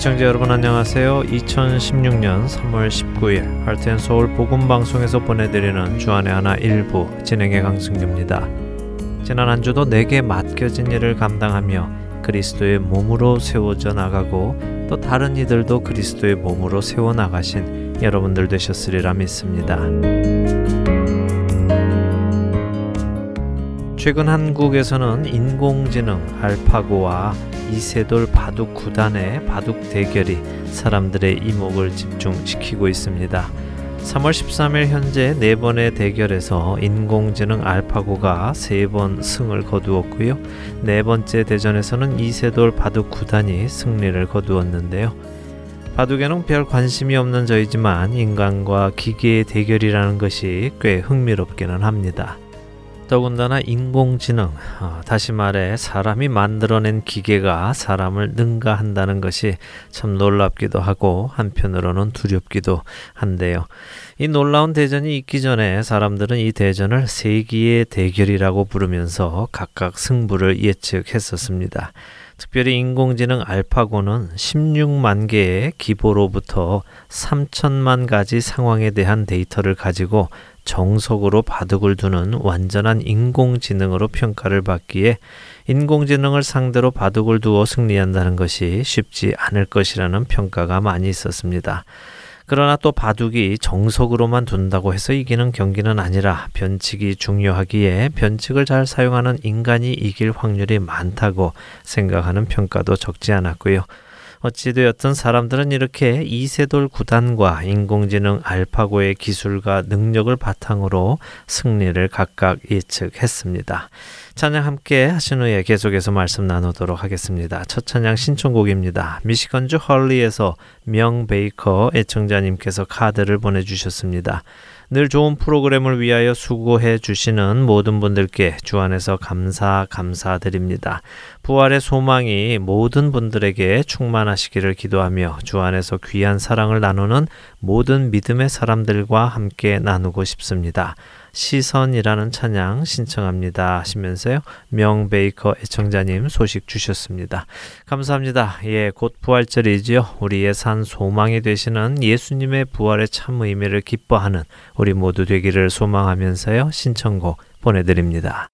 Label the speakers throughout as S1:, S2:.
S1: 애청자 여러분 안녕하세요. 2016년 3월 19일 할텐서울 복음방송에서 보내드리는 주안의 하나 일부 진행의 강승규입니다. 지난 한 주도 내게 맡겨진 일을 감당하며 그리스도의 몸으로 세워져 나가고 또 다른 이들도 그리스도의 몸으로 세워 나가신 여러분들 되셨으리라 믿습니다. 최근 한국에서는 인공지능 알파고와 이세돌 바둑 구단의 바둑 대결이 사람들의 이목을 집중시키고 있습니다. 3월 13일 현재 네 번의 대결에서 인공지능 알파고가 세번 승을 거두었고요. 네 번째 대전에서는 이세돌 바둑 구단이 승리를 거두었는데요. 바둑에는 별 관심이 없는 저이지만 인간과 기계의 대결이라는 것이 꽤 흥미롭기는 합니다. 더군다나 인공지능, 어, 다시 말해 사람이 만들어낸 기계가 사람을 능가한다는 것이 참 놀랍기도 하고 한편으로는 두렵기도 한데요. 이 놀라운 대전이 있기 전에 사람들은 이 대전을 세기의 대결이라고 부르면서 각각 승부를 예측했었습니다. 특별히 인공지능 알파고는 16만 개의 기보로부터 3천만 가지 상황에 대한 데이터를 가지고 정석으로 바둑을 두는 완전한 인공지능으로 평가를 받기에 인공지능을 상대로 바둑을 두어 승리한다는 것이 쉽지 않을 것이라는 평가가 많이 있었습니다. 그러나 또 바둑이 정석으로만 둔다고 해서 이기는 경기는 아니라 변칙이 중요하기에 변칙을 잘 사용하는 인간이 이길 확률이 많다고 생각하는 평가도 적지 않았고요. 어찌되었든 사람들은 이렇게 이세돌 구단과 인공지능 알파고의 기술과 능력을 바탕으로 승리를 각각 예측했습니다. 찬양 함께 하신 후에 계속해서 말씀 나누도록 하겠습니다. 첫 찬양 신청곡입니다. 미시건주 헐리에서 명 베이커 애청자님께서 카드를 보내주셨습니다. 늘 좋은 프로그램을 위하여 수고해 주시는 모든 분들께 주 안에서 감사 감사드립니다. 부활의 소망이 모든 분들에게 충만하시기를 기도하며 주 안에서 귀한 사랑을 나누는 모든 믿음의 사람들과 함께 나누고 싶습니다. 시선이라는 찬양 신청합니다 하시면서요. 명베이커 애청자님 소식 주셨습니다. 감사합니다. 예, 곧 부활절이지요. 우리의 산 소망이 되시는 예수님의 부활의 참 의미를 기뻐하는 우리 모두 되기를 소망하면서요. 신청곡 보내드립니다.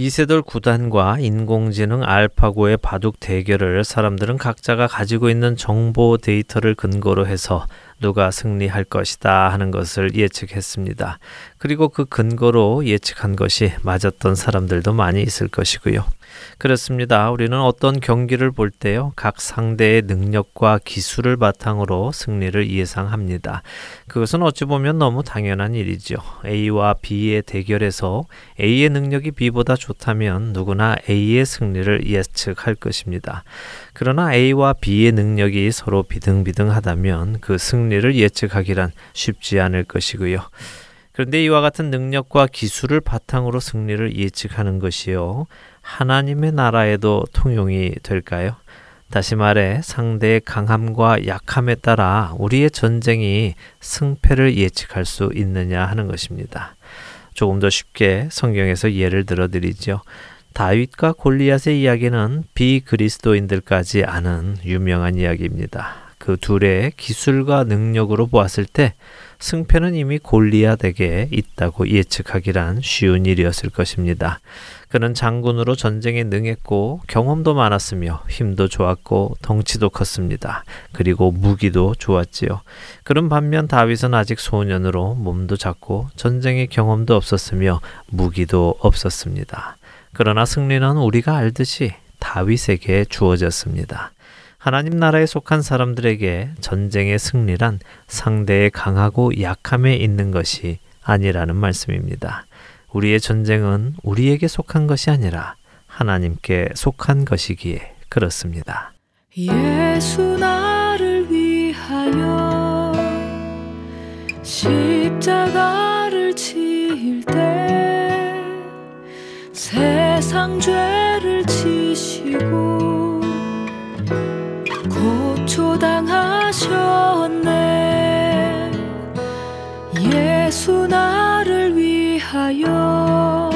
S1: 이세돌 구단과 인공지능 알파고의 바둑 대결을 사람들은 각자가 가지고 있는 정보 데이터를 근거로 해서 누가 승리할 것이다 하는 것을 예측했습니다. 그리고 그 근거로 예측한 것이 맞았던 사람들도 많이 있을 것이고요. 그렇습니다. 우리는 어떤 경기를 볼 때요, 각 상대의 능력과 기술을 바탕으로 승리를 예상합니다. 그것은 어찌 보면 너무 당연한 일이죠. A와 B의 대결에서 A의 능력이 B보다 좋다면 누구나 A의 승리를 예측할 것입니다. 그러나 A와 B의 능력이 서로 비등비등하다면 그 승리를 예측하기란 쉽지 않을 것이고요. 그런데 이와 같은 능력과 기술을 바탕으로 승리를 예측하는 것이요. 하나님의 나라에도 통용이 될까요? 다시 말해 상대의 강함과 약함에 따라 우리의 전쟁이 승패를 예측할 수 있느냐 하는 것입니다. 조금 더 쉽게 성경에서 예를 들어 드리죠. 다윗과 골리앗의 이야기는 비그리스도인들까지 아는 유명한 이야기입니다. 그 둘의 기술과 능력으로 보았을 때 승패는 이미 골리앗에게 있다고 예측하기란 쉬운 일이었을 것입니다. 그는 장군으로 전쟁에 능했고 경험도 많았으며 힘도 좋았고 덩치도 컸습니다. 그리고 무기도 좋았지요. 그런 반면 다윗은 아직 소년으로 몸도 작고 전쟁의 경험도 없었으며 무기도 없었습니다. 그러나 승리는 우리가 알듯이 다윗에게 주어졌습니다. 하나님 나라에 속한 사람들에게 전쟁의 승리란 상대의 강하고 약함에 있는 것이 아니라는 말씀입니다. 우리의 전쟁은 우리에게 속한 것이 아니라 하나님께 속한 것이기에 그렇습니다.
S2: 예수 나를 위하여 십자가를 지을 때 세상 죄를 지시고 고 초당하셨네. 예수 나를 위하여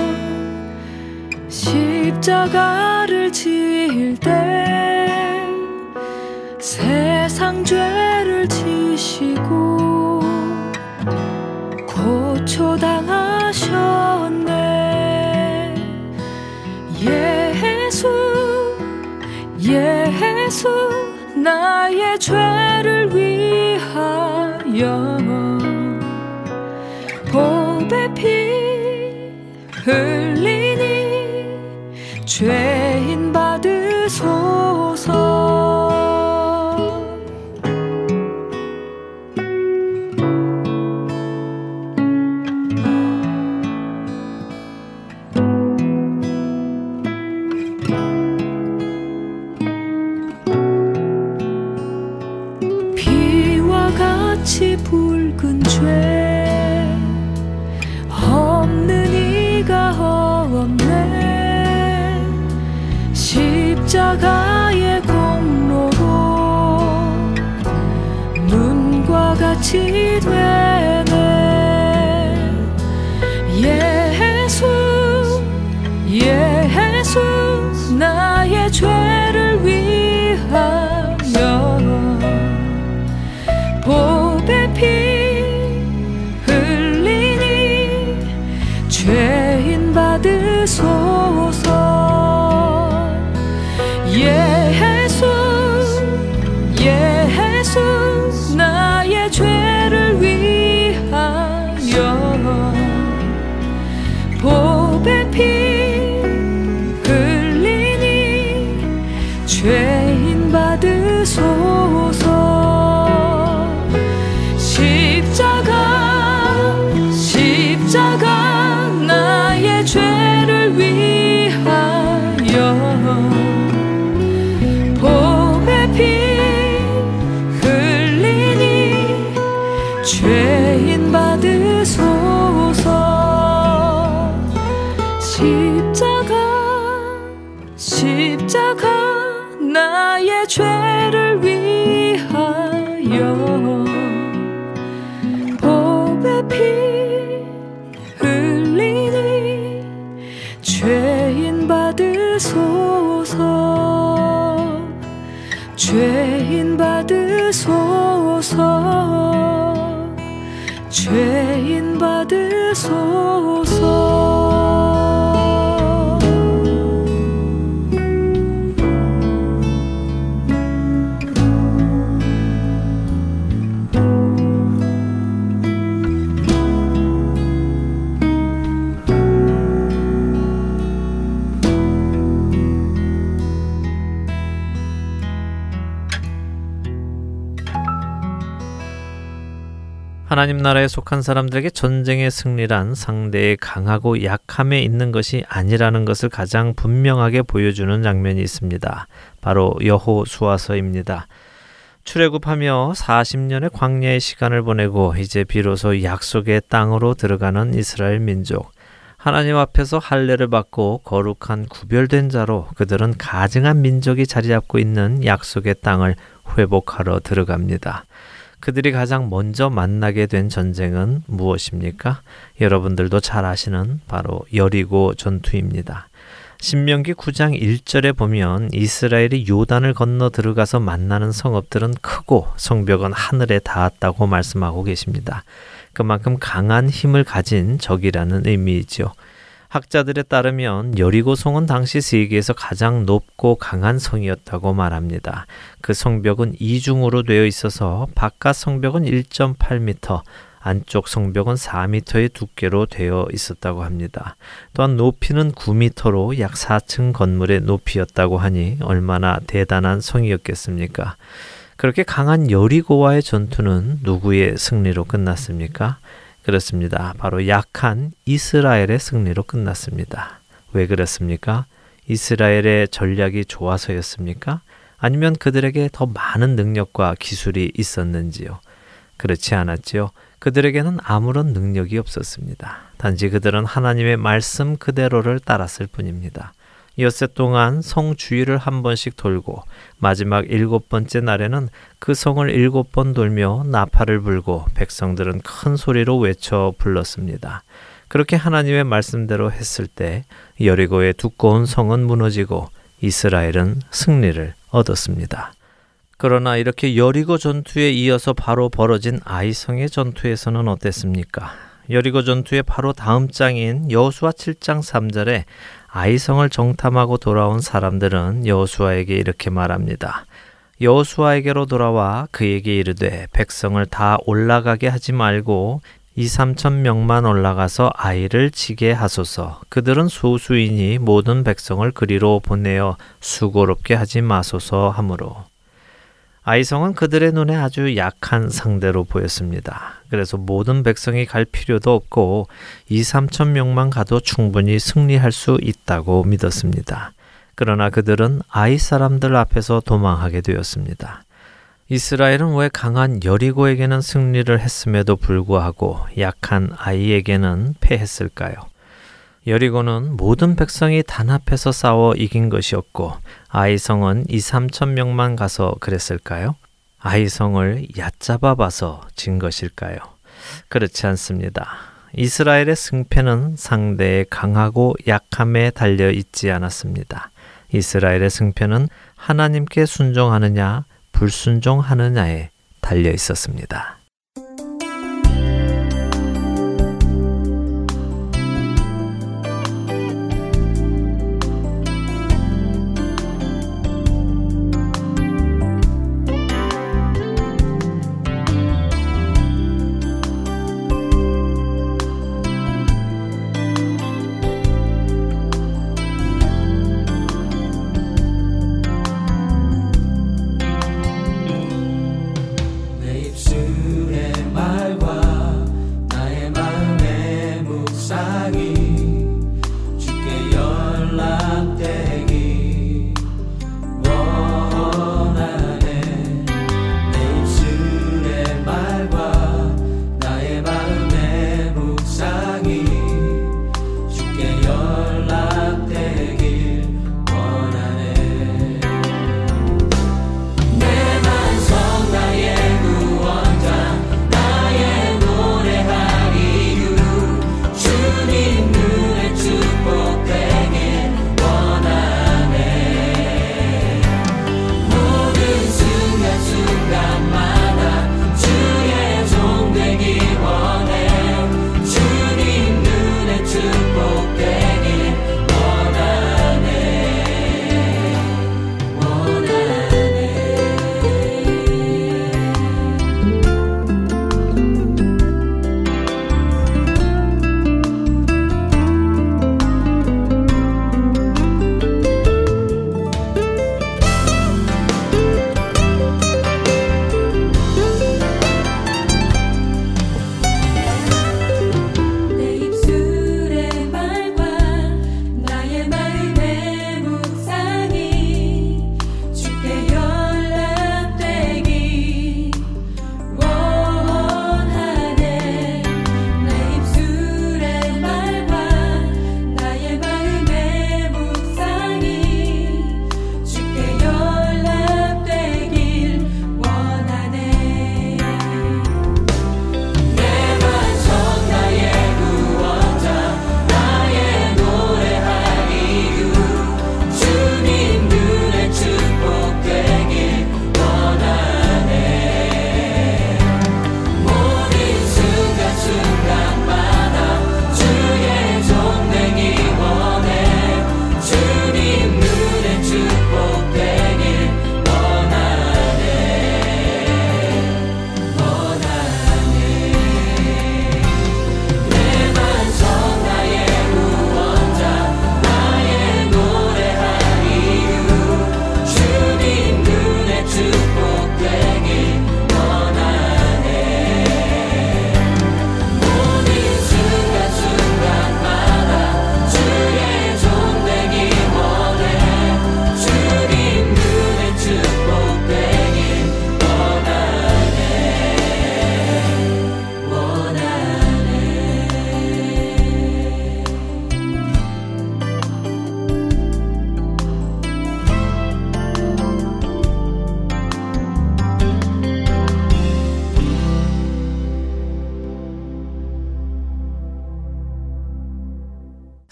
S2: 십자가를 지을 때 세상 죄를 지시고 고초당하셨네. 예수 예수 나의 죄를 위하여 복의 피 흘리니 죄인 받으소
S1: 하나님 나라에 속한 사람들에게 전쟁의 승리란 상대의 강하고 약함에 있는 것이 아니라는 것을 가장 분명하게 보여주는 장면이 있습니다. 바로 여호수아서입니다. 출애굽하며 40년의 광야의 시간을 보내고 이제 비로소 약속의 땅으로 들어가는 이스라엘 민족. 하나님 앞에서 할례를 받고 거룩한 구별된 자로 그들은 가증한 민족이 자리 잡고 있는 약속의 땅을 회복하러 들어갑니다. 그들이 가장 먼저 만나게 된 전쟁은 무엇입니까? 여러분들도 잘 아시는 바로 여리고 전투입니다. 신명기 9장 1절에 보면 이스라엘이 요단을 건너 들어가서 만나는 성읍들은 크고 성벽은 하늘에 닿았다고 말씀하고 계십니다. 그만큼 강한 힘을 가진 적이라는 의미이죠. 학자들에 따르면 여리고성은 당시 세계에서 가장 높고 강한 성이었다고 말합니다. 그 성벽은 이중으로 되어 있어서 바깥 성벽은 1.8m, 안쪽 성벽은 4m의 두께로 되어 있었다고 합니다. 또한 높이는 9m로 약 4층 건물의 높이였다고 하니 얼마나 대단한 성이었겠습니까? 그렇게 강한 여리고와의 전투는 누구의 승리로 끝났습니까? 그렇습니다. 바로 약한 이스라엘의 승리로 끝났습니다. 왜 그렇습니까? 이스라엘의 전략이 좋아서였습니까? 아니면 그들에게 더 많은 능력과 기술이 있었는지요? 그렇지 않았지요. 그들에게는 아무런 능력이 없었습니다. 단지 그들은 하나님의 말씀 그대로를 따랐을 뿐입니다. 엿새 동안 성 주위를 한 번씩 돌고 마지막 일곱 번째 날에는 그 성을 일곱 번 돌며 나팔을 불고 백성들은 큰 소리로 외쳐 불렀습니다. 그렇게 하나님의 말씀대로 했을 때 여리고의 두꺼운 성은 무너지고 이스라엘은 승리를 얻었습니다. 그러나 이렇게 여리고 전투에 이어서 바로 벌어진 아이성의 전투에서는 어땠습니까? 여리고 전투의 바로 다음 장인 여수와 7장 3절에 아이성을 정탐하고 돌아온 사람들은 여수아에게 이렇게 말합니다. 여수아에게로 돌아와 그에게 이르되 백성을 다 올라가게 하지 말고 2, 3천 명만 올라가서 아이를 치게 하소서. 그들은 소수이니 모든 백성을 그리로 보내어 수고롭게 하지 마소서 하므로 아이성은 그들의 눈에 아주 약한 상대로 보였습니다. 그래서 모든 백성이 갈 필요도 없고 2, 3천 명만 가도 충분히 승리할 수 있다고 믿었습니다. 그러나 그들은 아이 사람들 앞에서 도망하게 되었습니다. 이스라엘은 왜 강한 여리고에게는 승리를 했음에도 불구하고 약한 아이에게는 패했을까요? 여리고는 모든 백성이 단합해서 싸워 이긴 것이었고 아이성은 2, 3천 명만 가서 그랬을까요? 아이성을 얕잡아 봐서 진 것일까요? 그렇지 않습니다. 이스라엘의 승패는 상대의 강하고 약함에 달려 있지 않았습니다. 이스라엘의 승패는 하나님께 순종하느냐 불순종하느냐에 달려 있었습니다.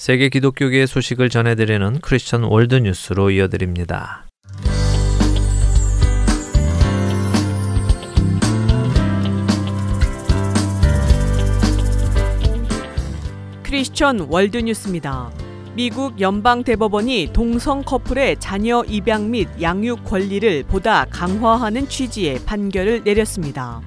S1: 세계 기독교계의 소식을 전해드리는 크리스천 월드 뉴스로 이어드립니다.
S3: 크리스천 월드 뉴스입니다. 미국 연방 대법원이 동성 커플의 자녀 입양 및 양육 권리를 보다 강화하는 취지의 판결을 내렸습니다.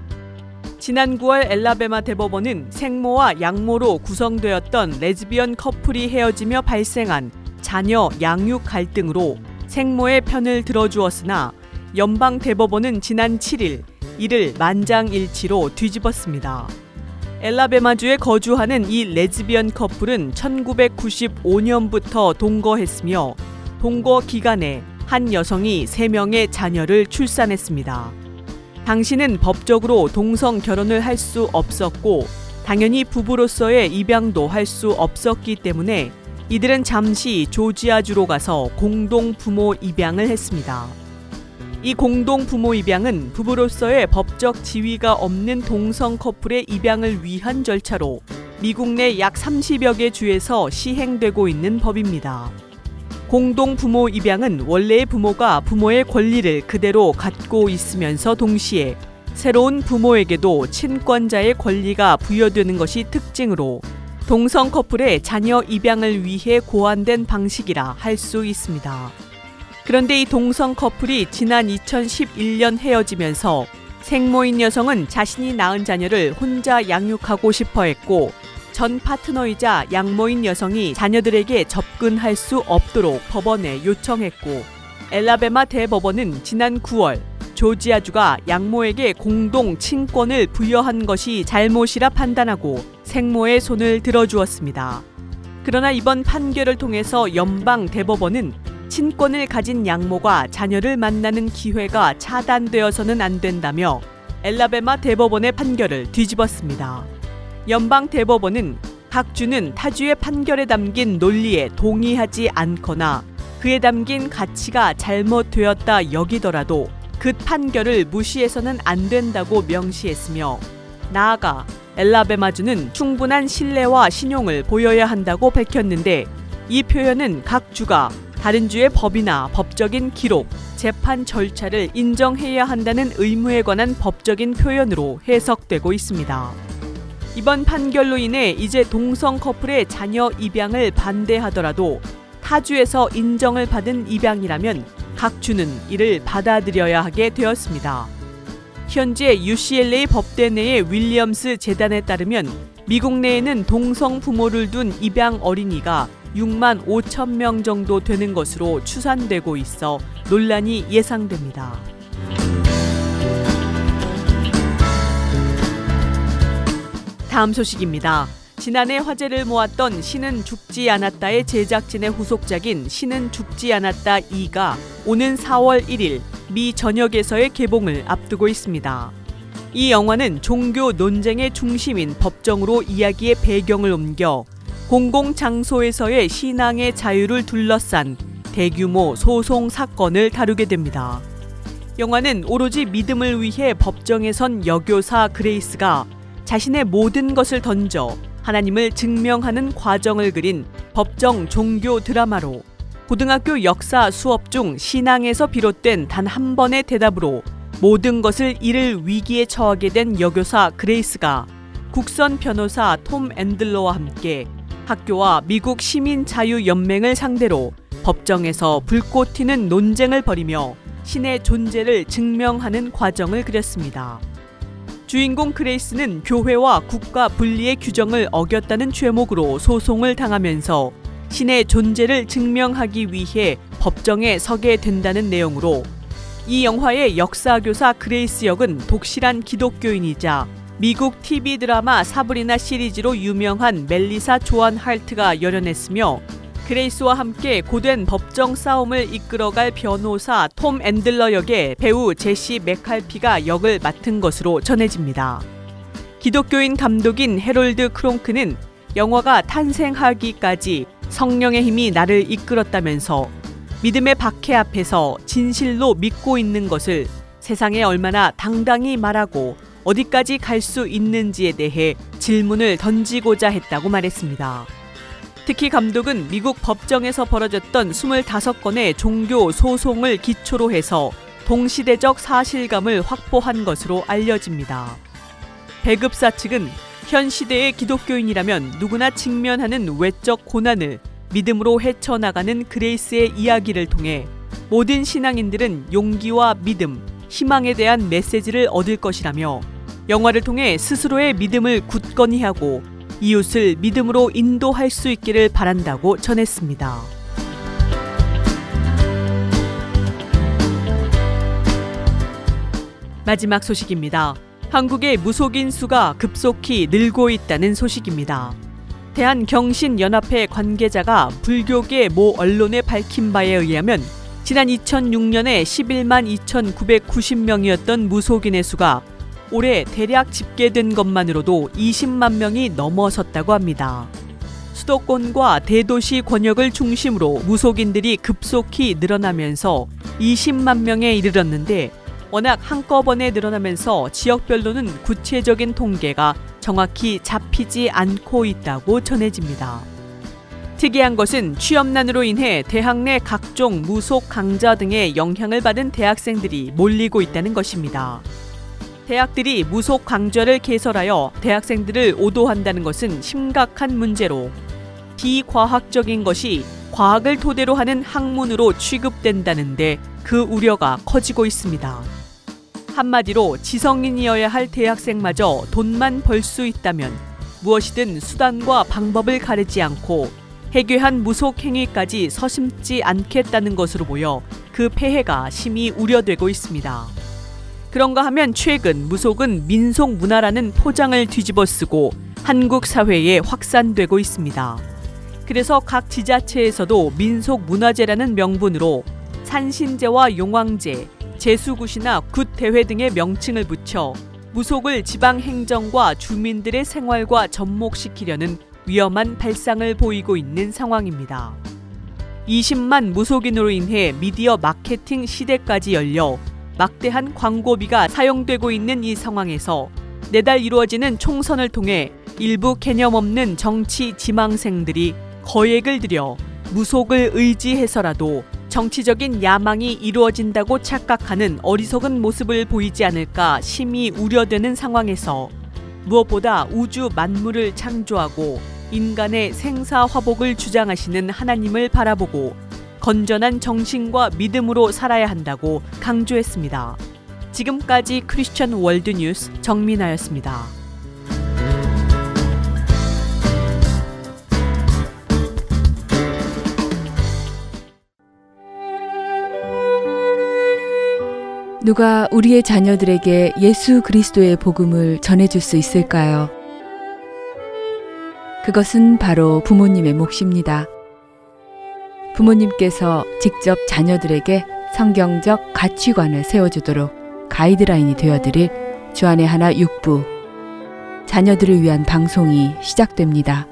S3: 지난 9월 앨라배마 대법원은 생모와 양모로 구성되었던 레즈비언 커플이 헤어지며 발생한 자녀 양육 갈등으로 생모의 편을 들어주었으나 연방 대법원은 지난 7일 이를 만장일치로 뒤집었습니다. 엘라베마주에 거주하는 이 레즈비언 커플은 1995년부터 동거했으며 동거 기간에 한 여성이 3명의 자녀를 출산했습니다. 당신은 법적으로 동성 결혼을 할 수 없었고 당연히 부부로서의 입양도 할 수 없었기 때문에 이들은 잠시 조지아주로 가서 공동 부모 입양을 했습니다. 이 공동 부모 입양은 부부로서의 법적 지위가 없는 동성 커플의 입양을 위한 절차로 미국 내 약 30여 개 주에서 시행되고 있는 법입니다. 공동 부모 입양은 원래의 부모가 부모의 권리를 그대로 갖고 있으면서 동시에 새로운 부모에게도 친권자의 권리가 부여되는 것이 특징으로 동성 커플의 자녀 입양을 위해 고안된 방식이라 할 수 있습니다. 그런데 이 동성 커플이 지난 2011년 헤어지면서 생모인 여성은 자신이 낳은 자녀를 혼자 양육하고 싶어 했고 전 파트너이자 양모인 여성이 자녀들에게 접근할 수 없도록 법원에 요청했고 엘라베마 대법원은 지난 9월 조지아주가 양모에게 공동 친권을 부여한 것이 잘못이라 판단하고 생모의 손을 들어주었습니다. 그러나 이번 판결을 통해서 연방 대법원은 친권을 가진 양모가 자녀를 만나는 기회가 차단되어서는 안 된다며 엘라베마 대법원의 판결을 뒤집었습니다. 연방 대법원은 각 주는 타주의 판결에 담긴 논리에 동의하지 않거나 그에 담긴 가치가 잘못되었다 여기더라도 그 판결을 무시해서는 안 된다고 명시했으며 나아가 엘라베마주는 충분한 신뢰와 신용을 보여야 한다고 밝혔는데 이 표현은 각 주가 다른 주의 법이나 법적인 기록, 재판 절차를 인정해야 한다는 의무에 관한 법적인 표현으로 해석되고 있습니다. 이번 판결로 인해 이제 동성 커플의 자녀 입양을 반대하더라도 타주에서 인정을 받은 입양이라면 각 주는 이를 받아들여야 하게 되었습니다. 현재 UCLA 법대 내의 윌리엄스 재단에 따르면 미국 내에는 동성 부모를 둔 입양 어린이가 6만 5천 명 정도 되는 것으로 추산되고 있어 논란이 예상됩니다. 다음 소식입니다. 지난해 화제를 모았던 신은 죽지 않았다의 제작진의 후속작인 신은 죽지 않았다 2가 오는 4월 1일 미 전역에서의 개봉을 앞두고 있습니다. 이 영화는 종교 논쟁의 중심인 법정으로 이야기의 배경을 옮겨 공공 장소에서의 신앙의 자유를 둘러싼 대규모 소송 사건을 다루게 됩니다. 영화는 오로지 믿음을 위해 법정에 선 여교사 그레이스가 자신의 모든 것을 던져 하나님을 증명하는 과정을 그린 법정 종교 드라마로 고등학교 역사 수업 중 신앙에서 비롯된 단 한 번의 대답으로 모든 것을 잃을 위기에 처하게 된 여교사 그레이스가 국선 변호사 톰 앤들러와 함께 학교와 미국 시민 자유 연맹을 상대로 법정에서 불꽃 튀는 논쟁을 벌이며 신의 존재를 증명하는 과정을 그렸습니다. 주인공 그레이스는 교회와 국가 분리의 규정을 어겼다는 죄목으로 소송을 당하면서 신의 존재를 증명하기 위해 법정에 서게 된다는 내용으로 이 영화의 역사교사 그레이스 역은 독실한 기독교인이자 미국 TV 드라마 사브리나 시리즈로 유명한 멜리사 조안 하트가 열연했으며 그레이스와 함께 고된 법정 싸움을 이끌어갈 변호사 톰 앤들러 역의 배우 제시 맥칼피가 역을 맡은 것으로 전해집니다. 기독교인 감독인 해롤드 크롱크는 영화가 탄생하기까지 성령의 힘이 나를 이끌었다면서 믿음의 박해 앞에서 진실로 믿고 있는 것을 세상에 얼마나 당당히 말하고 어디까지 갈 수 있는지에 대해 질문을 던지고자 했다고 말했습니다. 특히 감독은 미국 법정에서 벌어졌던 25건의 종교 소송을 기초로 해서 동시대적 사실감을 확보한 것으로 알려집니다. 배급사 측은 현 시대의 기독교인이라면 누구나 직면하는 외적 고난을 믿음으로 헤쳐나가는 그레이스의 이야기를 통해 모든 신앙인들은 용기와 믿음, 희망에 대한 메시지를 얻을 것이라며 영화를 통해 스스로의 믿음을 굳건히 하고 이웃을 믿음으로 인도할 수 있기를 바란다고 전했습니다. 마지막 소식입니다. 한국의 무속인 수가 급속히 늘고 있다는 소식입니다. 대한경신연합회 관계자가 불교계 모 언론에 밝힌 바에 의하면 지난 2006년에 11만 2,990명이었던 무속인의 수가 올해 대략 집계된 것만으로도 20만 명이 넘어섰다고 합니다. 수도권과 대도시 권역을 중심으로 무속인들이 급속히 늘어나면서 20만 명에 이르렀는데 워낙 한꺼번에 늘어나면서 지역별로는 구체적인 통계가 정확히 잡히지 않고 있다고 전해집니다. 특이한 것은 취업난으로 인해 대학 내 각종 무속 강좌 등의 영향을 받은 대학생들이 몰리고 있다는 것입니다. 대학들이 무속 강좌를 개설하여 대학생들을 오도한다는 것은 심각한 문제로 비과학적인 것이 과학을 토대로 하는 학문으로 취급된다는데 그 우려가 커지고 있습니다. 한마디로 지성인이어야 할 대학생마저 돈만 벌 수 있다면 무엇이든 수단과 방법을 가리지 않고 해괴한 무속 행위까지 서심지 않겠다는 것으로 보여 그 폐해가 심히 우려되고 있습니다. 그런가 하면 최근 무속은 민속 문화라는 포장을 뒤집어 쓰고 한국 사회에 확산되고 있습니다. 그래서 각 지자체에서도 민속 문화재라는 명분으로 산신제와 용왕제, 제수굿이나 굿대회 등의 명칭을 붙여 무속을 지방 행정과 주민들의 생활과 접목시키려는 위험한 발상을 보이고 있는 상황입니다. 20만 무속인으로 인해 미디어 마케팅 시대까지 열려 막대한 광고비가 사용되고 있는 이 상황에서 내달 이루어지는 총선을 통해 일부 개념 없는 정치 지망생들이 거액을 들여 무속을 의지해서라도 정치적인 야망이 이루어진다고 착각하는 어리석은 모습을 보이지 않을까 심히 우려되는 상황에서 무엇보다 우주 만물을 창조하고 인간의 생사 화복을 주장하시는 하나님을 바라보고 건전한 정신과 믿음으로 살아야 한다고 강조했습니다. 지금까지 크리스천 월드 뉴스 정민아였습니다.
S4: 누가 우리의 자녀들에게 예수 그리스도의 복음을 전해줄 수 있을까요? 그것은 바로 부모님의 몫입니다. 부모님께서 직접 자녀들에게 성경적 가치관을 세워주도록 가이드라인이 되어드릴 주안의 하나 6부 자녀들을 위한 방송이 시작됩니다.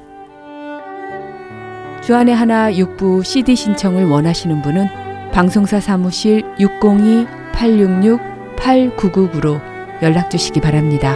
S4: 주안의 하나 6부 CD 신청을 원하시는 분은 방송사 사무실 602-866-8999로 연락 주시기 바랍니다.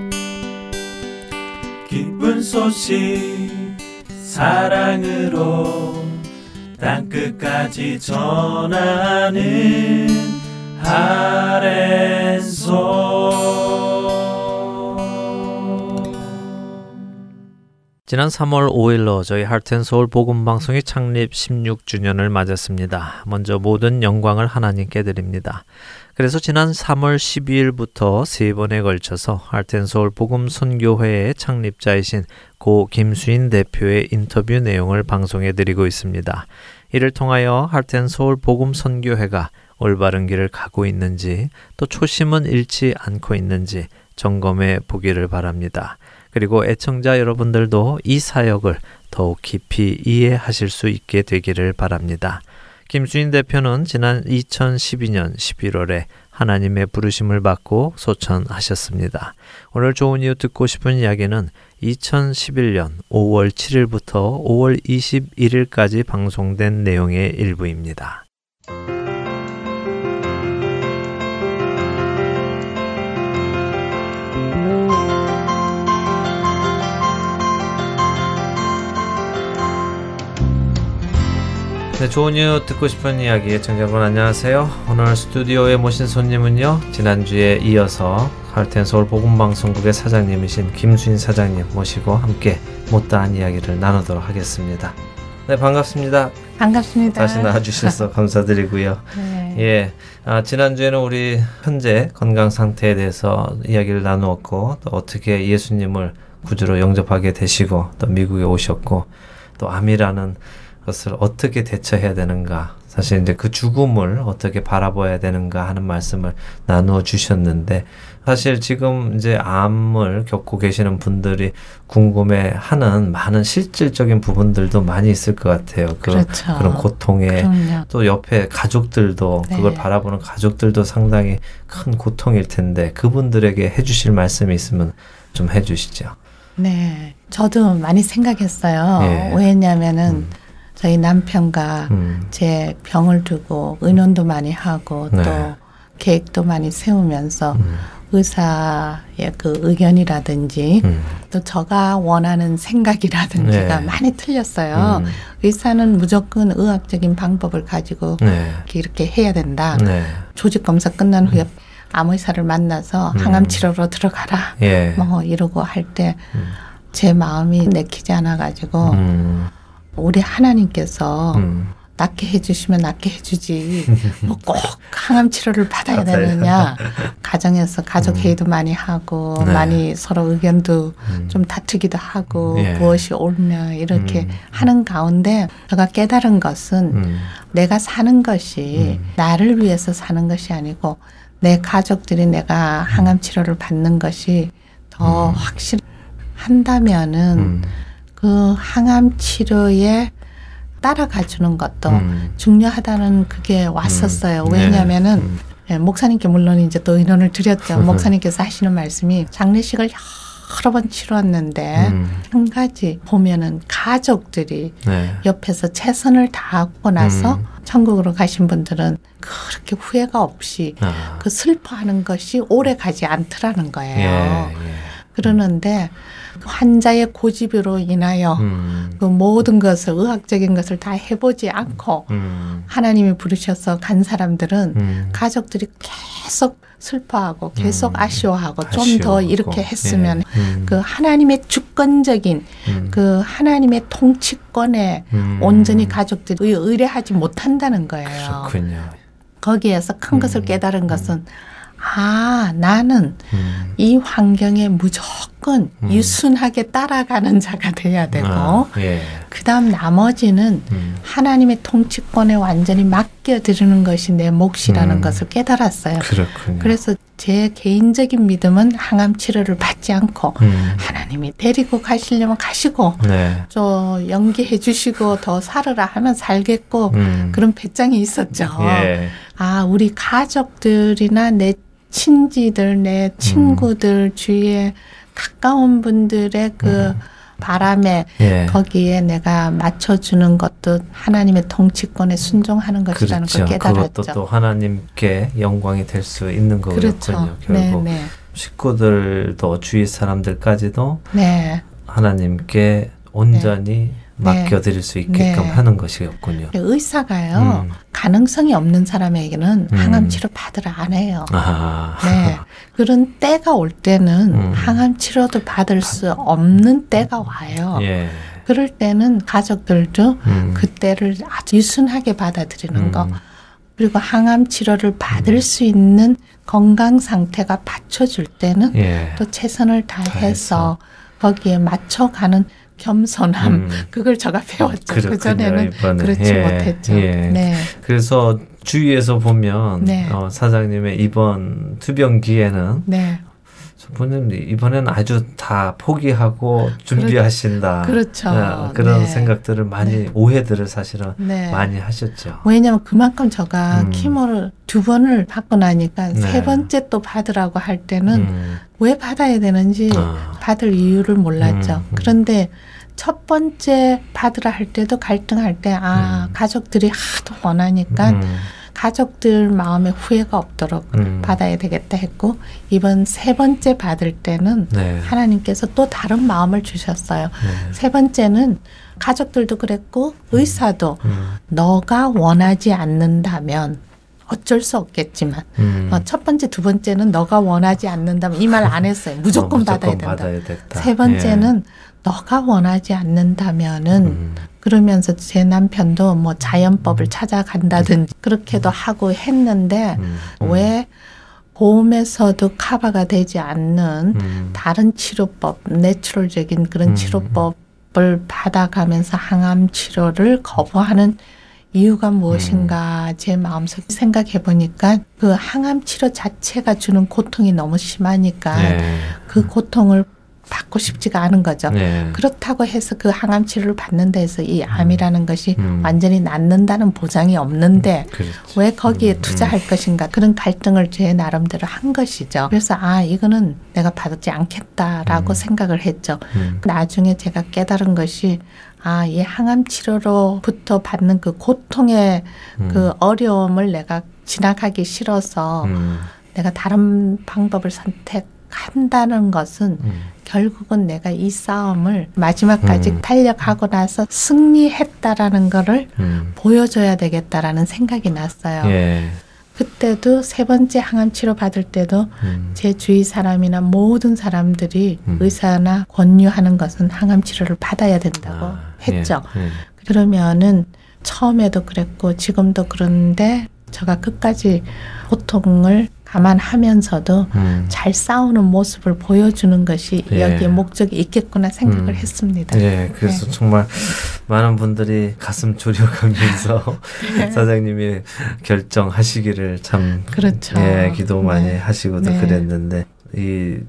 S5: 기쁜 소식 사랑으로 땅끝까지 전하는 아랜소
S1: 지난 3월 5일로 저희 하트앤서울 복음방송이 창립 16주년을 맞았습니다. 먼저 모든 영광을 하나님께 드립니다. 그래서 지난 3월 12일부터 세 번에 걸쳐서 하트앤서울 복음 선교회의 창립자이신 고 김수인 대표의 인터뷰 내용을 방송해 드리고 있습니다. 이를 통하여 하트앤서울 복음 선교회가 올바른 길을 가고 있는지 또 초심은 잃지 않고 있는지 점검해 보기를 바랍니다. 그리고 애청자 여러분들도 이 사역을 더욱 깊이 이해하실 수 있게 되기를 바랍니다. 김수인 대표는 지난 2012년 11월에 하나님의 부르심을 받고 소천하셨습니다. 오늘 좋은 이유 듣고 싶은 이야기는 2011년 5월 7일부터 5월 21일까지 방송된 내용의 일부입니다. 네, 좋은 이유 듣고 싶은 이야기 애청자 여러분 안녕하세요. 오늘 스튜디오에 모신 손님은요. 지난주에 이어서 할텐 서울 복음방송국의 사장님이신 김수인 사장님 모시고 함께 못다한 이야기를 나누도록 하겠습니다. 네, 반갑습니다.
S6: 반갑습니다.
S1: 다시 나와주셔서 감사드리고요. 네. 예, 아, 지난주에는 우리 현재 건강 상태에 대해서 이야기를 나누었고 또 어떻게 예수님을 구주로 영접하게 되시고 또 미국에 오셨고 또 암이라는 것을 어떻게 대처해야 되는가 사실 이제 그 죽음을 어떻게 바라봐야 되는가 하는 말씀을 나누어 주셨는데 사실 지금 이제 암을 겪고 계시는 분들이 궁금해 하는 많은 실질적인 부분들도 많이 있을 것 같아요. 그, 그렇죠. 그런 고통에 그럼요. 또 옆에 가족들도 네. 그걸 바라보는 가족들도 상당히 큰 고통일 텐데 그분들에게 해 주실 말씀이 있으면 좀 해 주시죠.
S6: 네. 저도 많이 생각했어요. 예. 왜냐면은 음. 저희 남편과 음. 제 병을 두고 의논도 많이 하고 네. 또 계획도 많이 세우면서 음. 의사의 그 의견이라든지 음. 또 제가 원하는 생각이라든지가 네. 많이 틀렸어요. 음. 의사는 무조건 의학적인 방법을 가지고 네. 이렇게 해야 된다. 네. 조직 검사 끝난 후에 음. 암 의사를 만나서 음. 항암 치료로 들어가라. 예. 뭐 이러고 할 때제 음. 마음이 내키지 않아 가지고 우리 하나님께서 음. 낫게 해주시면 낫게 해주지 뭐 꼭 항암 치료를 받아야 되느냐 가정에서 가족 음. 회의도 많이 하고 네. 많이 서로 의견도 음. 좀 다투기도 하고 예. 무엇이 옳냐 이렇게 음. 하는 가운데 제가 깨달은 것은 음. 내가 사는 것이 음. 나를 위해서 사는 것이 아니고 내 가족들이 내가 항암 치료를 받는 것이 더 확실한다면은 그 항암 치료에 따라가 주는 것도 음. 중요하다는 그게 왔었어요. 음. 왜냐하면은 네. 음. 네, 목사님께 물론 이제 또 의논을 드렸죠. 목사님께서 하시는 말씀이 장례식을 여러 번 치렀는데 음. 한 가지 보면은 가족들이 네. 옆에서 최선을 다하고 나서 음. 천국으로 가신 분들은 그렇게 후회가 없이 아. 그 슬퍼하는 것이 오래 가지 않더라는 거예요. 예, 예. 그러는데 환자의 고집으로 인하여 음. 그 모든 것을 의학적인 것을 다 해보지 않고 음. 하나님이 부르셔서 간 사람들은 음. 가족들이 계속 슬퍼하고 계속 음. 아쉬워하고 좀 더 이렇게 했으면 네. 음. 그 하나님의 주권적인 음. 그 하나님의 통치권에 온전히 가족들이 의뢰하지 못한다는 거예요.
S1: 그렇군요.
S6: 거기에서 큰 것을 깨달은 것은 아, 나는 음. 이 환경에 무조건 음. 유순하게 따라가는 자가 돼야 되고, 아, 예. 그 다음 나머지는 음. 하나님의 통치권에 완전히 맡겨드리는 것이 내 몫이라는 음. 것을 깨달았어요.
S1: 그렇군요.
S6: 그래서 제 개인적인 믿음은 항암 치료를 받지 않고, 음. 하나님이 데리고 가시려면 가시고, 네. 저 연기해 주시고 더 살으라 하면 살겠고, 음. 그런 배짱이 있었죠. 예. 아, 우리 가족들이나 내 친지들, 내 친구들 음. 주위에 가까운 분들의 그 음. 바람에 예. 거기에 내가 맞춰주는 것도 하나님의 통치권에 순종하는 것이라는 그렇죠. 걸 깨달았죠.
S1: 그것도 또 하나님께 영광이 될 수 있는 거군요. 그렇죠. 결국 네, 네. 식구들도 주위 사람들까지도 네. 하나님께 온전히 맡겨드릴 수 있게끔 네. 하는 것이었군요.
S6: 의사가요 음. 가능성이 없는 사람에게는 음. 항암 치료 받으라 안 해요. 아. 네 그런 때가 올 때는 음. 항암 치료도 받을 수 없는 때가 와요. 예. 그럴 때는 가족들도 음. 그때를 아주 유순하게 받아들이는 거. 음. 그리고 항암 치료를 받을 음. 수 있는 건강 상태가 받쳐줄 때는 예. 또 최선을 다해서 거기에 맞춰가는 겸손함 음. 그걸 제가 배웠죠. 그 전에는 그렇지 예. 못했죠. 예. 네.
S1: 그래서 주위에서 보면 네. 어, 사장님의 이번 투병기에는 네. 부모님 이번에는 아주 다 포기하고 준비하신다.
S6: 그렇죠. 어,
S1: 그런 네. 생각들을 많이 네. 오해들을 사실은 네. 많이 하셨죠.
S6: 왜냐하면 그만큼 제가 음. 키모를 두 번을 받고 나니까 세 네. 번째 또 받으라고 할 때는 음. 왜 받아야 되는지 아. 받을 이유를 몰랐죠. 음. 그런데 첫 번째 받으라 할 때도 갈등할 때, 아, 음. 가족들이 하도 원하니까 음. 가족들 마음에 후회가 없도록 음. 받아야 되겠다 했고 이번 세 번째 받을 때는 네. 하나님께서 또 다른 마음을 주셨어요. 네. 세 번째는 가족들도 그랬고 의사도 음. 음. 너가 원하지 않는다면 어쩔 수 없겠지만 음. 어, 첫 번째 두 번째는 너가 원하지 않는다면 이 말 안 했어요. 무조건, 어, 무조건 받아야 된다. 받아야 세 번째는 예. 너가 원하지 않는다면은 음. 그러면서 제 남편도 뭐 자연법을 음. 찾아간다든지 그렇게도 음. 하고 했는데 음. 왜 보험에서도 커버가 되지 않는 음. 다른 치료법, 내추럴적인 그런 음. 치료법을 받아가면서 항암 치료를 거부하는 이유가 무엇인가 음. 제 마음속에 생각해 보니까 그 항암 치료 자체가 주는 고통이 너무 심하니까 네. 그 고통을 받고 싶지가 않은 거죠. 네. 그렇다고 해서 그 항암 치료를 받는 데서 이 음. 암이라는 것이 음. 완전히 낫는다는 보장이 없는데 음. 그렇지. 왜 거기에 음. 투자할 것인가 그런 갈등을 제 나름대로 한 것이죠. 그래서 아 이거는 내가 받지 않겠다라고 음. 생각을 했죠. 음. 나중에 제가 깨달은 것이 아, 이 항암 치료로부터 받는 그 고통의 그 어려움을 내가 지나가기 싫어서 내가 다른 방법을 선택 한다는 것은 음. 결국은 내가 이 싸움을 마지막까지 음. 탄력하고 나서 승리했다라는 거를 음. 보여줘야 되겠다라는 생각이 났어요. 예. 그때도 세 번째 항암 치료 받을 때도 음. 제 주위 사람이나 모든 사람들이 음. 의사나 권유하는 것은 항암 치료를 받아야 된다고 아, 했죠. 예, 예. 그러면은 처음에도 그랬고 지금도 그런데 제가 끝까지 고통을 감안하면서도 음. 잘 싸우는 모습을 보여주는 것이 예. 여기에 목적이 있겠구나 생각을 음. 했습니다.
S1: 예, 그래서 네. 정말 많은 분들이 가슴 졸여가면서 네. 사장님이 결정하시기를 참 그렇죠. 예, 기도 많이 네. 하시고도 네. 그랬는데 이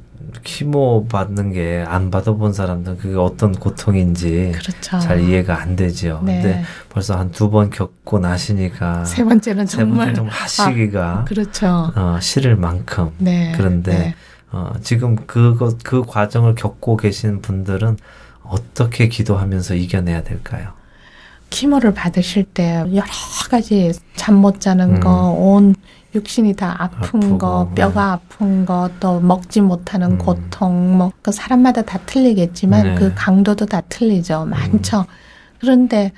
S1: 키모 받는 게 안 받아본 사람들은 그게 어떤 고통인지 그렇죠. 잘 이해가 안 되죠. 네. 근데 벌써 한 두 번 겪고 나시니까
S6: 세 번째는 정말 세
S1: 번째 하시기가
S6: 아, 그렇죠.
S1: 어, 싫을 만큼 네. 그런데 네. 어, 지금 그것 그 과정을 겪고 계신 분들은 어떻게 기도하면서 이겨내야 될까요?
S6: 키모를 받으실 때 여러 가지 잠 못 자는 음. 거온 육신이 다 아픈 거, 네. 뼈가 아픈 거, 또 먹지 못하는 음. 고통, 뭐, 그 사람마다 다 틀리겠지만 네. 그 강도도 다 틀리죠. 많죠. 음. 그런데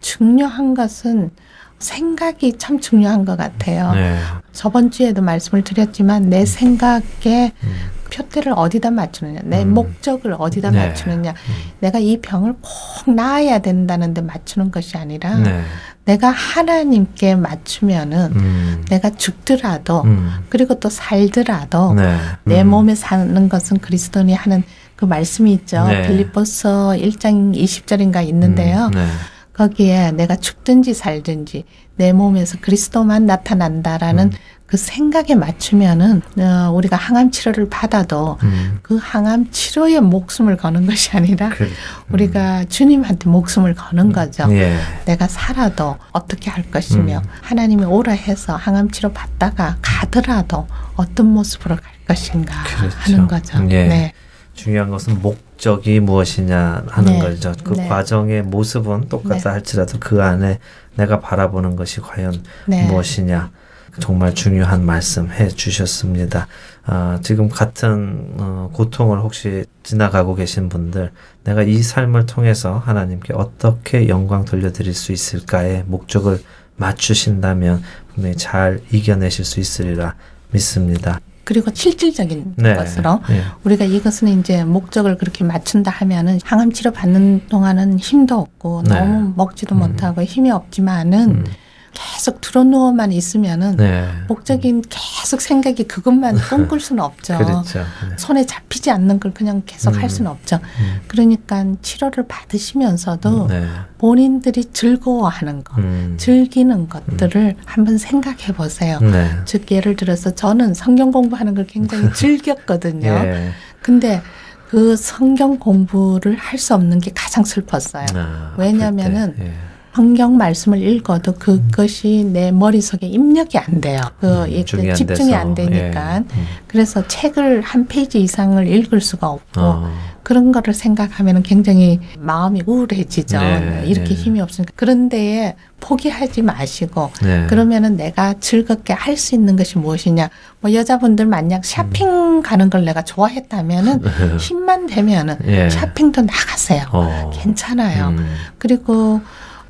S6: 중요한 것은 생각이 참 중요한 것 같아요. 네. 저번 주에도 말씀을 드렸지만 내 음. 생각에 음. 표대를 어디다 맞추느냐, 내 음. 목적을 어디다 네. 맞추느냐, 음. 내가 이 병을 꼭 나아야 된다는데 맞추는 것이 아니라 네. 내가 하나님께 맞추면은 음. 내가 죽더라도 음. 그리고 또 살더라도 네. 내 음. 몸에 사는 것은 그리스도니 하는 그 말씀이 있죠. 네. 빌립보서 1장 20절인가 있는데요. 음. 네. 거기에 내가 죽든지 살든지 내 몸에서 그리스도만 나타난다라는 음. 그 생각에 맞추면은 어, 우리가 항암 치료를 받아도 음. 그 항암 치료에 목숨을 거는 것이 아니라 그, 음. 우리가 주님한테 목숨을 거는 음. 거죠. 예. 내가 살아도 어떻게 할 것이며 음. 하나님이 오라 해서 항암 치료 받다가 가더라도 어떤 모습으로 갈 것인가 그렇죠. 하는 거죠. 예. 네.
S1: 중요한 것은 목적이 무엇이냐 하는 네. 거죠. 그 네. 과정의 모습은 똑같다 네. 할지라도 그 안에 내가 바라보는 것이 과연 네. 무엇이냐. 정말 중요한 말씀 해 주셨습니다. 어, 지금 같은 어, 고통을 혹시 지나가고 계신 분들, 내가 이 삶을 통해서 하나님께 어떻게 영광 돌려드릴 수 있을까의 목적을 맞추신다면 분명히 잘 이겨내실 수 있으리라 믿습니다.
S6: 그리고 실질적인 네. 것으로 네. 우리가 이것은 이제 목적을 그렇게 맞춘다 하면은 항암 치료 받는 동안은 힘도 없고 네. 너무 먹지도 음. 못하고 힘이 없지만은 음. 계속 들어누워만 있으면은 네. 목적인 계속 생각이 그것만 꿈꿀 수는 없죠. 그렇죠. 네. 손에 잡히지 않는 걸 그냥 계속 음. 할 수는 없죠. 음. 그러니까 치료를 받으시면서도 네. 본인들이 즐거워하는 것, 음. 즐기는 것들을 음. 한번 생각해 보세요. 네. 즉 예를 들어서 저는 성경 공부하는 걸 굉장히 즐겼거든요. 예. 근데 그 성경 공부를 할 수 없는 게 가장 슬펐어요. 아, 왜냐하면은 예. 성경 말씀을 읽어도 그것이 내 머릿속에 입력이 안 돼요. 그 음, 집중이, 안, 집중이 안 되니까. 예. 음. 그래서 책을 한 페이지 이상을 읽을 수가 없고 어. 그런 거를 생각하면 굉장히 마음이 우울해지죠. 네, 이렇게 네. 힘이 없으니까. 그런데 포기하지 마시고 네. 그러면은 내가 즐겁게 할 수 있는 것이 무엇이냐. 뭐 여자분들 만약 샤핑 음. 가는 걸 내가 좋아했다면은 힘만 되면은 예. 샤핑도 나가세요. 어. 괜찮아요. 음. 그리고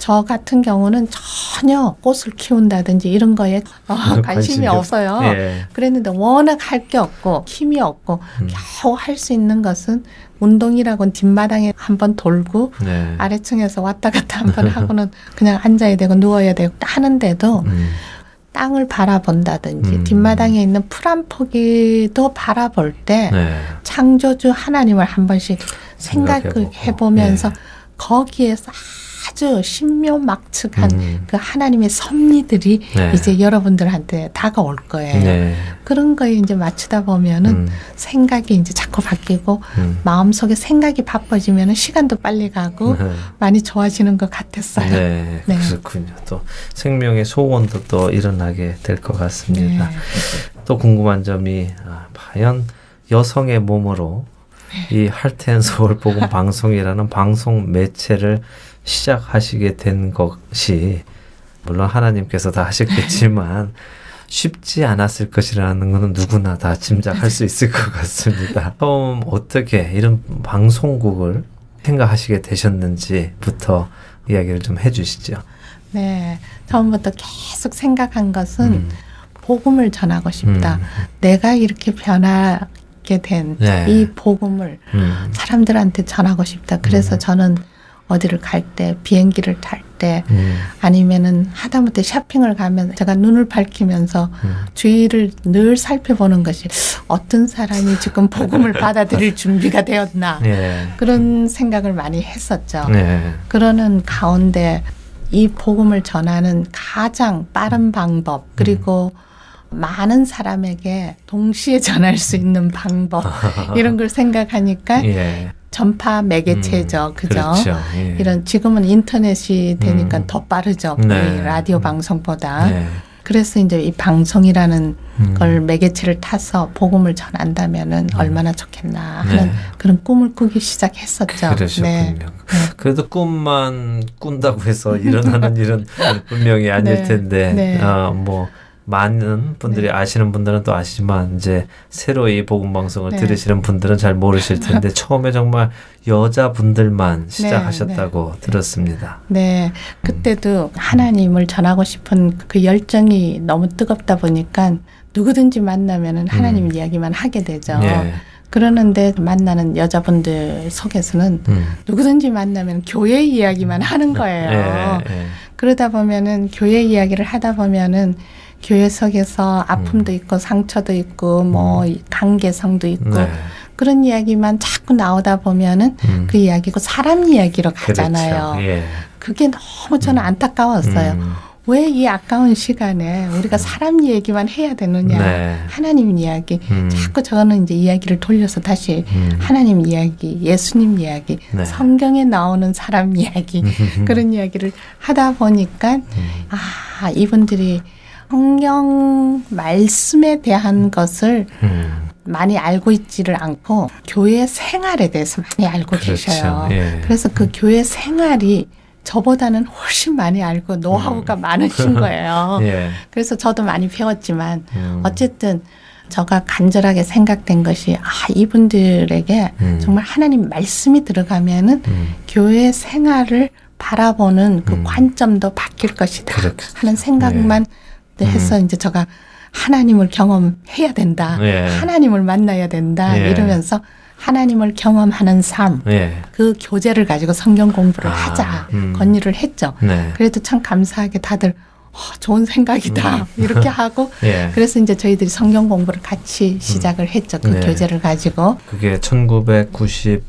S6: 저 같은 경우는 전혀 꽃을 키운다든지 이런 거에 어, 관심이 없어요. 예. 그랬는데 워낙 할 게 없고 힘이 없고 음. 겨우 할 수 있는 것은 운동이라고는 뒷마당에 한번 돌고 네. 아래층에서 왔다 갔다 한번 하고는 그냥 앉아야 되고 누워야 되고 하는데도 음. 땅을 바라본다든지 음. 뒷마당에 있는 풀 한 포기도 바라볼 때 네. 창조주 하나님을 한 번씩 생각을 해보면서 네. 거기에서 아주 신묘막측한 음. 그 하나님의 섭리들이 네. 이제 여러분들한테 다가올 거예요. 네. 그런 거에 이제 맞추다 보면은 음. 생각이 이제 자꾸 바뀌고 음. 마음속에 생각이 바빠지면은 시간도 빨리 가고 네. 많이 좋아지는 것 같았어요.
S1: 네, 네. 그렇군요. 또 생명의 소원도 또 일어나게 될 것 같습니다. 네. 또 궁금한 점이 아, 과연 여성의 몸으로 네. 이 할텐 서울 복음 방송이라는 방송 매체를 시작하시게 된 것이 물론 하나님께서 다 하셨겠지만 쉽지 않았을 것이라는 것은 누구나 다 짐작할 수 있을 것 같습니다. 처음 어떻게 이런 방송국을 생각하시게 되셨는지부터 이야기를 좀 해주시죠.
S6: 네, 처음부터 계속 생각한 것은 음. 복음을 전하고 싶다. 음. 내가 이렇게 변하게 된이 네. 복음을 음. 사람들한테 전하고 싶다. 그래서 음. 저는 어디를 갈 때, 비행기를 탈 때 음. 아니면은 하다못해 쇼핑을 가면 제가 눈을 밝히면서 음. 주위를 늘 살펴보는 것이 어떤 사람이 지금 복음을 받아들일 준비가 되었나 예. 그런 생각을 많이 했었죠. 예. 그러는 가운데 이 복음을 전하는 가장 빠른 방법 그리고 음. 많은 사람에게 동시에 전할 수 있는 방법 이런 걸 생각하니까 예. 전파 매개체죠. 음, 그죠? 그렇죠. 예. 이런 지금은 인터넷이 되니까 음. 더 빠르죠. 네. 라디오 음. 방송보다. 네. 그래서 이제 이 방송이라는 음. 걸 매개체를 타서 복음을 전한다면은 음. 얼마나 좋겠나 하는 네. 그런 꿈을 꾸기 시작했었죠.
S1: 그러셨군요. 네. 네. 그래도 꿈만 꾼다고 해서 일어나는 일은 분명히 아닐 네. 텐데, 네. 어, 뭐 많은 분들이 네. 아시는 분들은 또 아시지만 이제 새로 이 복음 방송을 네. 들으시는 분들은 잘 모르실 텐데 처음에 정말 여자분들만 네, 시작하셨다고 네. 들었습니다.
S6: 네, 그때도 음. 하나님을 전하고 싶은 그 열정이 너무 뜨겁다 보니까 누구든지 만나면은 하나님 음. 이야기만 하게 되죠. 네. 그러는데 만나는 여자분들 속에서는 음. 누구든지 만나면 교회 이야기만 하는 거예요. 네, 그러다 보면은 교회 이야기를 하다 보면은 교회석에서 아픔도 음. 있고 상처도 있고 뭐 음. 관계성도 있고 네. 그런 이야기만 자꾸 나오다 보면은 음. 그 이야기고 사람 이야기로 가잖아요. 그렇죠. 예. 그게 너무 저는 음. 안타까웠어요. 음. 왜이 아까운 시간에 우리가 음. 사람 얘기만 해야 되느냐. 네. 하나님 이야기. 자꾸 저는 이제 이야기를 돌려서 다시 하나님 이야기, 예수님 이야기, 네. 성경에 나오는 사람 이야기, 그런 이야기를 하다 보니까 아, 이분들이 성경 말씀에 대한 것을 음. 많이 알고 있지를 않고 교회 생활에 대해서 많이 알고 그렇죠. 계셔요. 예. 그래서 그 교회 생활이 저보다는 훨씬 많이 알고 노하우가 음. 많으신 거예요. 예. 그래서 저도 많이 배웠지만 음. 어쨌든 저가 간절하게 생각된 것이 아 이분들에게 음. 정말 하나님 말씀이 들어가면은 음. 교회 생활을 바라보는 그 음. 관점도 바뀔 것이다 그렇겠 하는 생각만 네. 해서 이제 저가 하나님을 경험해야 된다. 예. 하나님을 만나야 된다. 예. 이러면서 하나님을 경험하는 삶, 예. 그 교재를 가지고 성경 공부를 아, 하자 음. 건의를 했죠. 네. 그래도 참 감사하게 다들 어, 좋은 생각이다 음. 이렇게 하고 예. 그래서 이제 저희들이 성경 공부를 같이 시작을 음. 했죠. 그 네. 교재를 가지고
S1: 그게 1990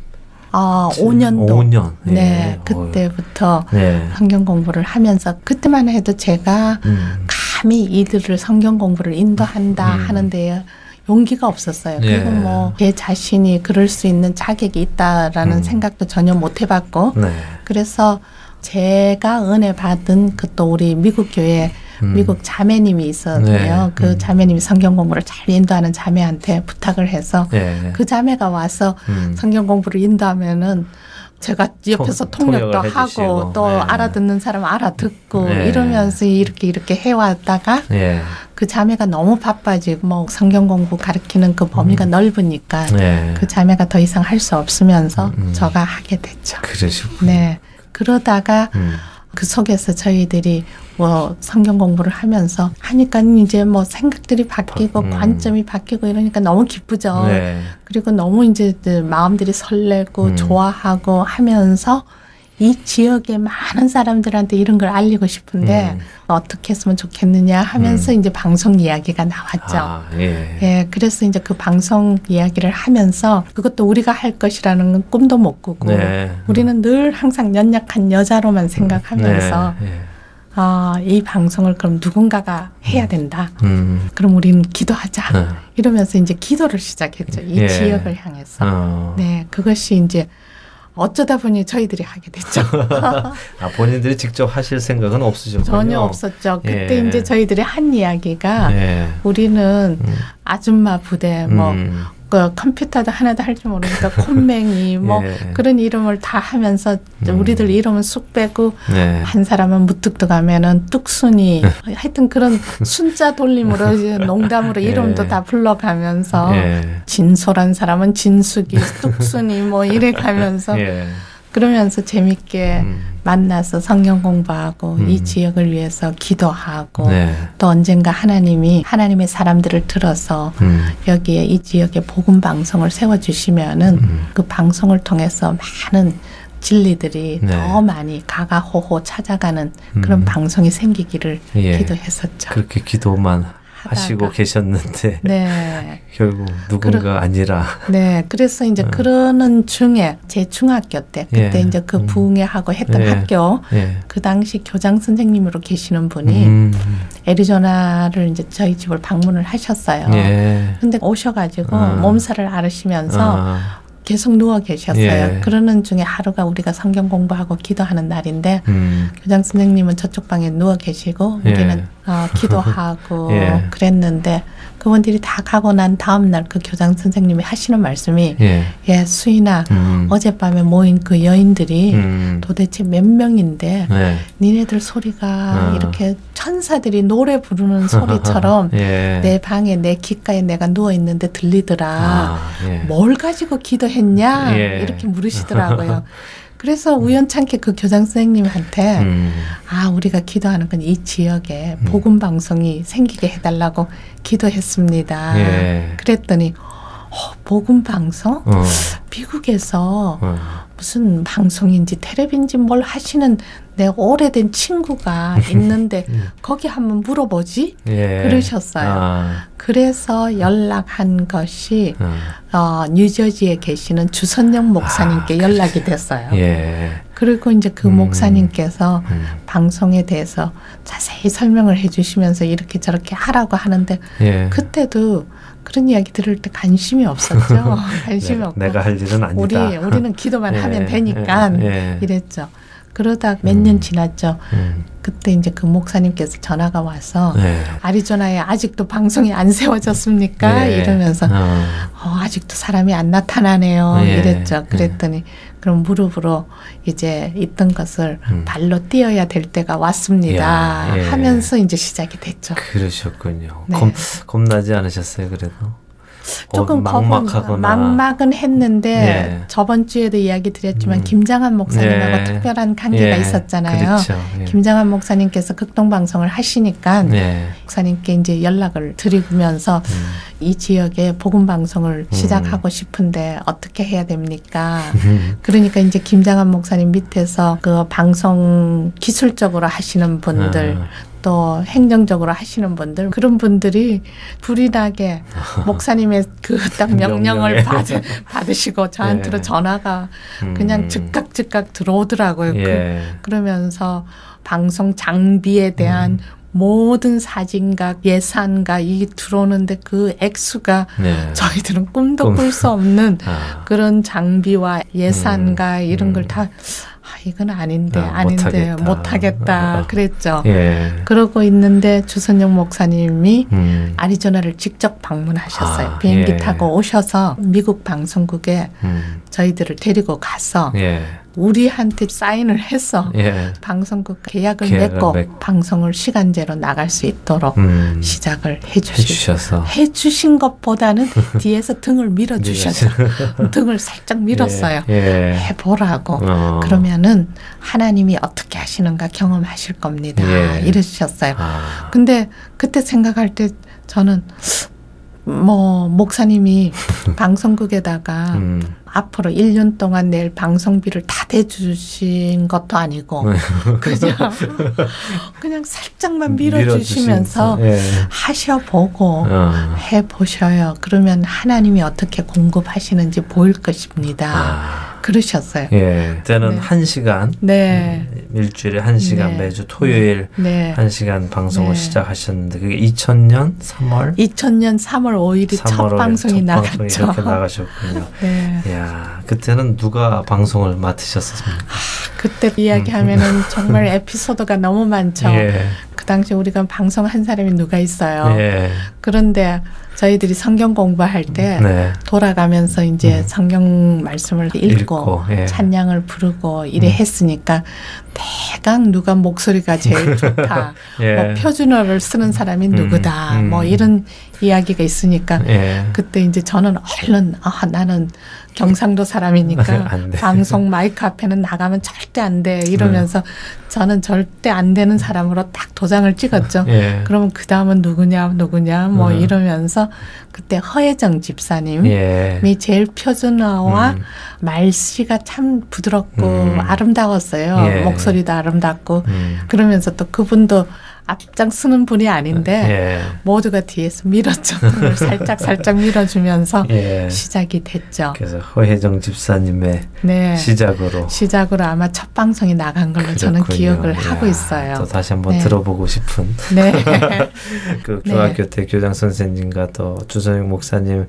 S6: 아, 5년도. 5년. 네. 네. 그때부터 네. 성경 공부를 하면서 그때만 해도 제가 음. 감히 이들을 성경 공부를 인도한다 음. 하는데 용기가 없었어요. 예. 그리고 뭐 제 자신이 그럴 수 있는 자격이 있다라는 음. 생각도 전혀 못 해봤고 네. 그래서 제가 은혜 받은 그 또 우리 미국 교회 음. 미국 자매님이 있었거든요. 네. 그 음. 자매님이 성경 공부를 잘 인도하는 자매한테 부탁을 해서 네. 그 자매가 와서 음. 성경 공부를 인도하면은 제가 옆에서 통, 통역도 하고 또 네. 알아듣는 사람 알아듣고 네. 이러면서 이렇게 이렇게 해왔다가 네. 그 자매가 너무 바빠지고 뭐 성경 공부 가르치는 그 범위가 음. 넓으니까 네. 그 자매가 더 이상 할 수 없으면서 음, 음. 저가 하게 됐죠.
S1: 그러시고
S6: 네. 그러다가 음. 그 속에서 저희들이 뭐 성경 공부를 하면서 하니까 이제 뭐 생각들이 바뀌고 음. 관점이 바뀌고 이러니까 너무 기쁘죠. 네. 그리고 너무 이제 마음들이 설레고 음. 좋아하고 하면서 이 지역의 많은 사람들한테 이런 걸 알리고 싶은데 음. 어떻게 했으면 좋겠느냐 하면서 음. 이제 방송 이야기가 나왔죠. 아, 예. 예. 그래서 이제 그 방송 이야기를 하면서 그것도 우리가 할 것이라는 꿈도 못 꾸고 네. 우리는 늘 항상 연약한 여자로만 생각하면서 네. 예. 아, 이 방송을 그럼 누군가가 해야 된다. 음. 그럼 우리는 기도하자. 네. 이러면서 이제 기도를 시작했죠. 이 예. 지역을 향해서. 어. 네, 그것이 이제 어쩌다 보니 저희들이 하게 됐죠.
S1: 아, 본인들이 직접 하실 생각은 없으셨군요.
S6: 전혀 없었죠. 그때 예. 이제 저희들이 한 이야기가 예. 우리는 음. 아줌마 부대 뭐 음. 그 컴퓨터도 하나도 할 줄 모르니까 콤맹이 뭐 예. 그런 이름을 다 하면서 음. 우리들 이름은 쑥 빼고 네. 한 사람은 무뚝뚝 가면은 뚝순이 하여튼 그런 순자 돌림으로 농담으로 예. 이름도 다 불러가면서 예. 진솔한 사람은 진숙이 뚝순이 뭐 이래 가면서 예. 그러면서 재밌게 음. 만나서 성경 공부하고 음. 이 지역을 위해서 기도하고 네. 또 언젠가 하나님이 하나님의 사람들을 들어서 음. 여기에 이 지역에 복음 방송을 세워 주시면은 음. 그 방송을 통해서 많은 진리들이 네. 더 많이 가가호호 찾아가는 그런 음. 방송이 생기기를 예. 기도했었죠.
S1: 그렇게 기도만 하시고 계셨는데 네. 결국 누군가 그러, 아니라
S6: 네 그래서 이제 어. 그러는 중에 제 중학교 때 그때 예. 이제 그 음. 부흥회하고 했던 예. 학교 예. 그 당시 교장 선생님으로 계시는 분이 음. 애리조나를 이제 저희 집을 방문을 하셨어요. 예. 근데 오셔가지고 어. 몸살을 앓으시면서 어. 계속 누워 계셨어요. 예. 그러는 중에 하루가 우리가 성경 공부하고 기도하는 날인데 음. 교장 선생님은 저쪽 방에 누워 계시고 예. 우리는 어, 기도하고 예. 그랬는데 그분들이 다 가고 난 다음 날 그 교장 선생님이 하시는 말씀이 예, 예 수인아 음. 어젯밤에 모인 그 여인들이 음. 도대체 몇 명인데 네. 니네들 소리가 어. 이렇게 천사들이 노래 부르는 소리처럼 예. 내 방에 내 귓가에 내가 누워 있는데 들리더라. 아, 예. 뭘 가지고 기도했냐 예. 이렇게 물으시더라고요. 그래서 우연찮게 그 교장 선생님한테 음. 아 우리가 기도하는 건 이 지역에 음. 복음 방송이 생기게 해달라고 기도했습니다. 예. 그랬더니 어, 복음 방송 어. 미국에서 어. 무슨 방송인지 텔레비인지 뭘 하시는 내 오래된 친구가 있는데 음. 거기 한번 물어보지 예. 그러셨어요. 아. 그래서 연락한 것이 어. 어, 뉴저지에 계시는 주선영 목사님께 아, 연락이 됐어요. 예. 그리고 이제 그 음. 목사님께서 음. 방송에 대해서 자세히 설명을 해주시면서 이렇게 저렇게 하라고 하는데 예. 그때도 그런 이야기 들을 때 관심이 없었죠. 관심이 네, 없고
S1: 내가 할 일은 아니다.
S6: 우리 우리는 기도만 예, 하면 되니까 예, 예. 이랬죠. 그러다 몇년 음. 지났죠. 음. 그때 이제 그 목사님께서 전화가 와서 네. 아리조나에 아직도 방송이 안 세워졌습니까? 네. 이러면서 어. 어, 아직도 사람이 안 나타나네요. 네. 이랬죠. 그랬더니 그럼 무릎으로 이제 있던 것을 음. 발로 뛰어야 될 때가 왔습니다. 야, 예. 하면서 이제 시작이 됐죠.
S1: 그러셨군요. 네. 겁, 겁나지 않으셨어요, 그래도?
S6: 조금 어, 막막하거나 막막은 했는데 예. 저번 주에도 이야기 드렸지만 음. 김장한 목사님하고 예. 특별한 관계가 예. 있었잖아요. 그렇죠. 예. 김장한 목사님께서 극동 방송을 하시니까 예. 목사님께 이제 연락을 드리면서 음. 이 지역에 복음 방송을 음. 시작하고 싶은데 어떻게 해야 됩니까? 음. 그러니까 이제 김장한 목사님 밑에서 그 방송 기술적으로 하시는 분들 아. 또 행정적으로 하시는 분들 그런 분들이 불이 나게 목사님의 그 딱 명령을 받, 받으시고 저한테로 예. 전화가 그냥 음. 즉각 즉각 들어오더라고요. 그 예. 그, 그러면서 방송 장비에 대한 음. 모든 사진과 예산과 이 들어오는데 그 액수가 네. 저희들은 꿈도 꿀 수 없는 아. 그런 장비와 예산과 음. 이런 걸다 음. 아, 이건 아닌데 아, 아닌데 못하겠다, 못 그랬죠. 예. 그러고 있는데 주선영 목사님이 음. 아리조나를 직접 방문하셨어요. 아, 비행기 예. 타고 오셔서 미국 방송국에 음. 저희들을 데리고 가서 예. 우리한테 사인을 해서 예. 방송국 계약을, 계약을 맺고 맺... 방송을 시간제로 나갈 수 있도록 음. 시작을 해주셔서 해주신 것보다는 뒤에서 등을 밀어주셔서 등을 살짝 밀었어요. 예. 예. 해보라고 어. 그러면은 하나님이 어떻게 하시는가 경험하실 겁니다. 예. 이러셨어요. 아. 근데 그때 생각할 때 저는 뭐 목사님이 방송국에다가 음. 앞으로 1년 동안 낼 방송비를 다 대주신 것도 아니고 네. 그냥 그냥 살짝만 밀어주시면서 예. 하셔보고 어. 해보셔요. 그러면 하나님이 어떻게 공급하시는지 보일 것입니다. 아. 그러셨어요.
S1: 예. 그때는 네. 한 시간. 네. 음, 일주일에 한 시간 네. 매주 토요일 네. 한 시간 방송을 네. 시작하셨는데 그게 2000년 3월?
S6: 2000년 3월 5일이 3월 첫 방송이 첫 나갔죠. 방송이
S1: 이렇게 나가셨군요. 네. 야 그때는 누가 방송을 맡으셨습니까? 아,
S6: 그때 이야기하면은 음. 정말 에피소드가 너무 많죠. 예. 그 당시 우리가 방송 한 사람이 누가 있어요. 예. 그런데 저희들이 성경 공부할 때 네. 돌아가면서 이제 음. 성경 말씀을 읽고, 읽고 예. 찬양을 부르고 이래 음. 했으니까 대강 누가 목소리가 제일 좋다. 예. 뭐 표준어를 쓰는 사람이 음. 누구다. 음. 뭐 이런 이야기가 있으니까 예. 그때 이제 저는 얼른 아 나는 경상도 사람이니까 방송 마이크 앞에는 나가면 절대 안 돼 이러면서 네. 저는 절대 안 되는 사람으로 딱 도장을 찍었죠. 예. 그러면 그 다음은 누구냐 누구냐 뭐 음. 이러면서 그때 허혜정 집사님이 예. 제일 표준어와 음. 말씨가 참 부드럽고 음. 아름다웠어요. 예. 목소리도 아름답고 음. 그러면서 또 그분도 앞장서는 분이 아닌데 예. 모두가 뒤에서 밀었죠. 살짝 살짝 밀어주면서 예. 시작이 됐죠.
S1: 그래서 허혜정 집사님의 네. 시작으로
S6: 시작으로 아마 첫 방송이 나간 걸로 그렇군요. 저는 기억을 이야, 하고 있어요.
S1: 또 다시 한번 네. 들어보고 싶은 네. 그 중학교 네. 때 교장 선생님과 또 주선영 목사님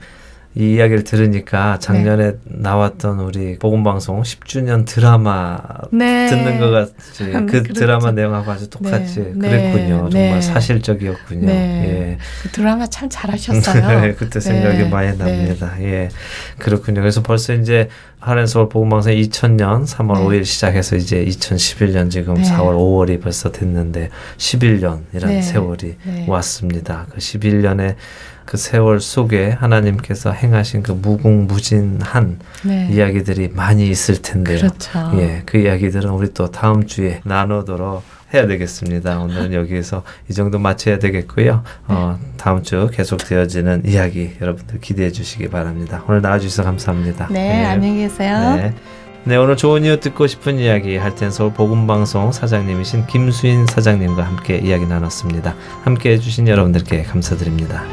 S1: 이 이야기를 들으니까 작년에 네. 나왔던 우리 복음방송 10주년 드라마 네. 듣는 것 같이 그 그렇죠. 드라마 내용하고 아주 똑같이 네. 네. 그랬군요. 정말 네. 사실적이었군요. 네. 예.
S6: 그 드라마 참 잘하셨어요.
S1: 그때 생각이 많이 납니다. 예. 그렇군요. 그래서 벌써 이제 하렌서울 복음방송 2000년 3월 5일 시작해서 이제 2011년 지금 4월 5월이 벌써 됐는데 11년이라는 세월이 왔습니다. 그 11년에 그 세월 속에 하나님께서 행하신 그 무궁무진한 네. 이야기들이 많이 있을 텐데요. 그렇죠. 예, 그 이야기들은 우리 또 다음 주에 나누도록 해야 되겠습니다. 오늘은 여기에서 이 정도 마쳐야 되겠고요. 어, 네. 다음 주 계속 되어지는 이야기 여러분들 기대해 주시기 바랍니다. 오늘 나와주셔서 감사합니다.
S6: 네, 네. 안녕히 계세요.
S1: 네. 네, 오늘 좋은 이유 듣고 싶은 이야기 할텐 서울 복음방송 사장님이신 김수인 사장님과 함께 이야기 나눴습니다. 함께 해주신 여러분들께 감사드립니다.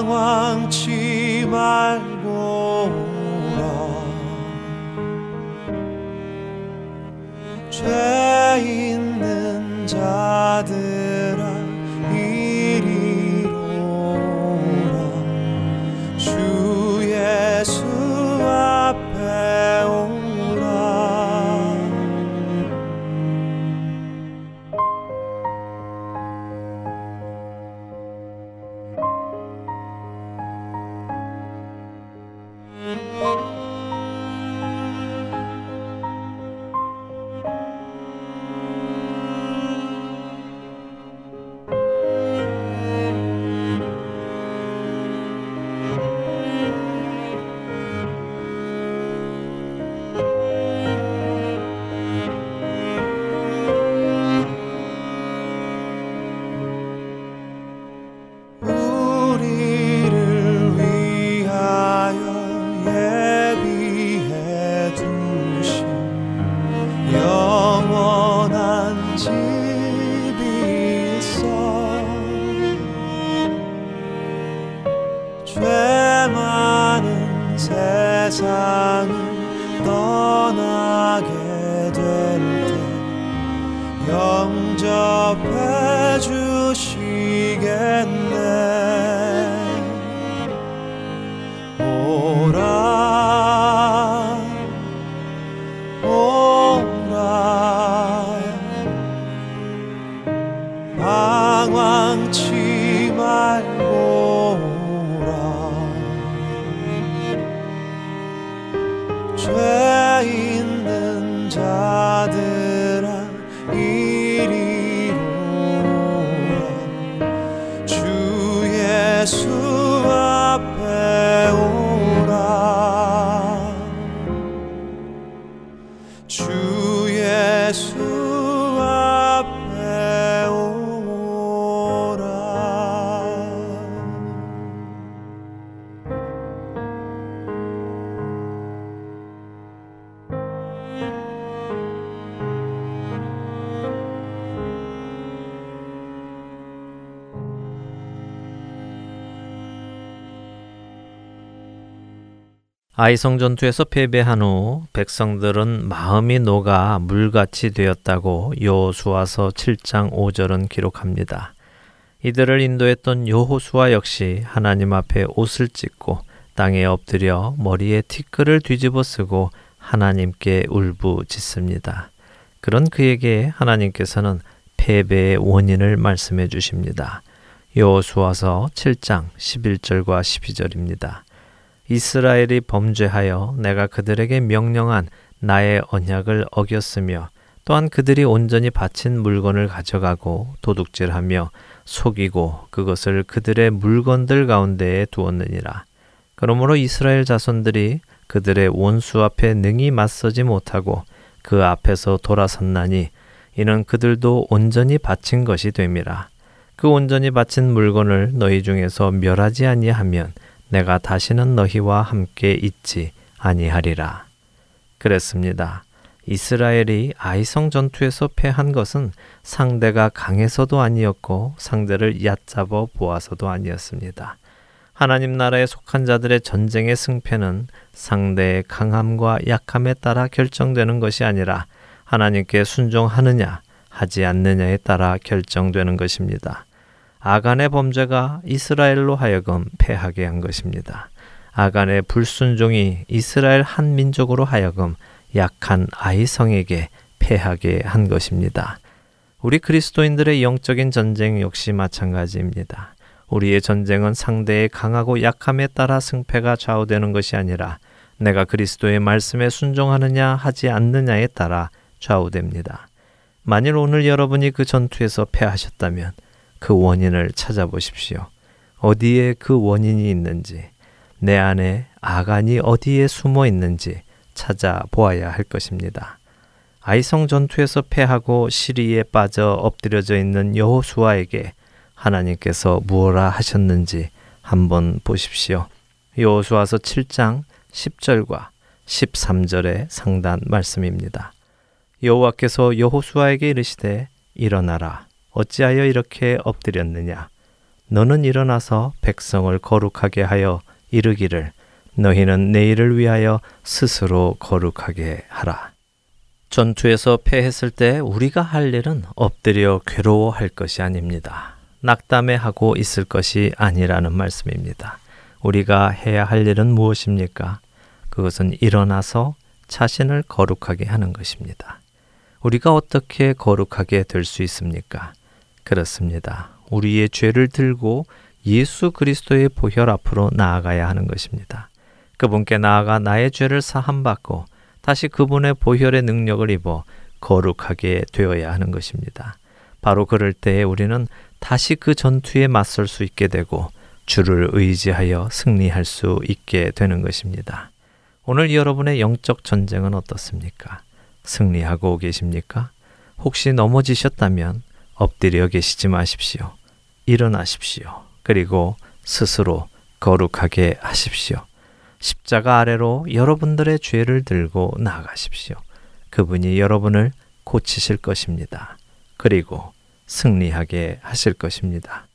S7: 방황치 말고. 오라 죄 있는 자들. 주 예수.
S1: 아이성 전투에서 패배한 후 백성들은 마음이 녹아 물같이 되었다고 여호수아서 7장 5절은 기록합니다. 이들을 인도했던 여호수아 역시 하나님 앞에 옷을 찢고 땅에 엎드려 머리에 티끌을 뒤집어 쓰고 하나님께 울부짖습니다. 그런 그에게 하나님께서는 패배의 원인을 말씀해 주십니다. 여호수아서 7장 11절과 12절입니다. 이스라엘이 범죄하여 내가 그들에게 명령한 나의 언약을 어겼으며 또한 그들이 온전히 바친 물건을 가져가고 도둑질하며 속이고 그것을 그들의 물건들 가운데에 두었느니라. 그러므로 이스라엘 자손들이 그들의 원수 앞에 능히 맞서지 못하고 그 앞에서 돌아섰나니 이는 그들도 온전히 바친 것이 됨이라. 그 온전히 바친 물건을 너희 중에서 멸하지 아니하면 내가 다시는 너희와 함께 있지 아니하리라. 그랬습니다. 이스라엘이 아이성 전투에서 패한 것은 상대가 강해서도 아니었고 상대를 얕잡아 보아서도 아니었습니다. 하나님 나라에 속한 자들의 전쟁의 승패는 상대의 강함과 약함에 따라 결정되는 것이 아니라 하나님께 순종하느냐 하지 않느냐에 따라 결정되는 것입니다. 아간의 범죄가 이스라엘로 하여금 패하게 한 것입니다. 아간의 불순종이 이스라엘 한 민족으로 하여금 약한 아이성에게 패하게 한 것입니다. 우리 그리스도인들의 영적인 전쟁 역시 마찬가지입니다. 우리의 전쟁은 상대의 강하고 약함에 따라 승패가 좌우되는 것이 아니라 내가 그리스도의 말씀에 순종하느냐 하지 않느냐에 따라 좌우됩니다. 만일 오늘 여러분이 그 전투에서 패하셨다면 그 원인을 찾아보십시오. 어디에 그 원인이 있는지, 내 안에 아간이 어디에 숨어 있는지 찾아보아야 할 것입니다. 아이성 전투에서 패하고 시리에 빠져 엎드려져 있는 여호수아에게 하나님께서 무엇라 하셨는지 한번 보십시오. 여호수아서 7장 10절과 13절의 상단 말씀입니다. 여호와께서 여호수아에게 이르시되 일어나라 어찌하여 이렇게 엎드렸느냐 너는 일어나서 백성을 거룩하게 하여 이르기를 너희는 내일을 위하여 스스로 거룩하게 하라. 전투에서 패했을 때 우리가 할 일은 엎드려 괴로워할 것이 아닙니다. 낙담해 하고 있을 것이 아니라는 말씀입니다. 우리가 해야 할 일은 무엇입니까? 그것은 일어나서 자신을 거룩하게 하는 것입니다. 우리가 어떻게 거룩하게 될 수 있습니까? 그렇습니다. 우리의 죄를 들고 예수 그리스도의 보혈 앞으로 나아가야 하는 것입니다. 그분께 나아가 나의 죄를 사함받고 다시 그분의 보혈의 능력을 입어 거룩하게 되어야 하는 것입니다. 바로 그럴 때에 우리는 다시 그 전투에 맞설 수 있게 되고 주를 의지하여 승리할 수 있게 되는 것입니다. 오늘 여러분의 영적 전쟁은 어떻습니까? 승리하고 계십니까? 혹시 넘어지셨다면 엎드려 계시지 마십시오. 일어나십시오. 그리고 스스로 거룩하게 하십시오. 십자가 아래로 여러분들의 죄를 들고 나아가십시오. 그분이 여러분을 고치실 것입니다. 그리고 승리하게 하실 것입니다.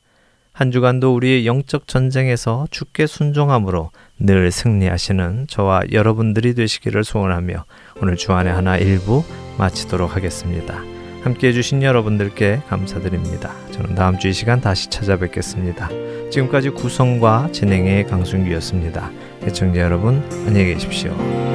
S1: 한 주간도 우리의 영적 전쟁에서 주께 순종함으로 늘 승리하시는 저와 여러분들이 되시기를 소원하며 오늘 주안의 하나 일부 마치도록 하겠습니다. 함께 해주신 여러분들께 감사드립니다. 저는 다음 주 이 시간 다시 찾아뵙겠습니다. 지금까지 구성과 진행의 강순기였습니다. 애청자 여러분 안녕히 계십시오.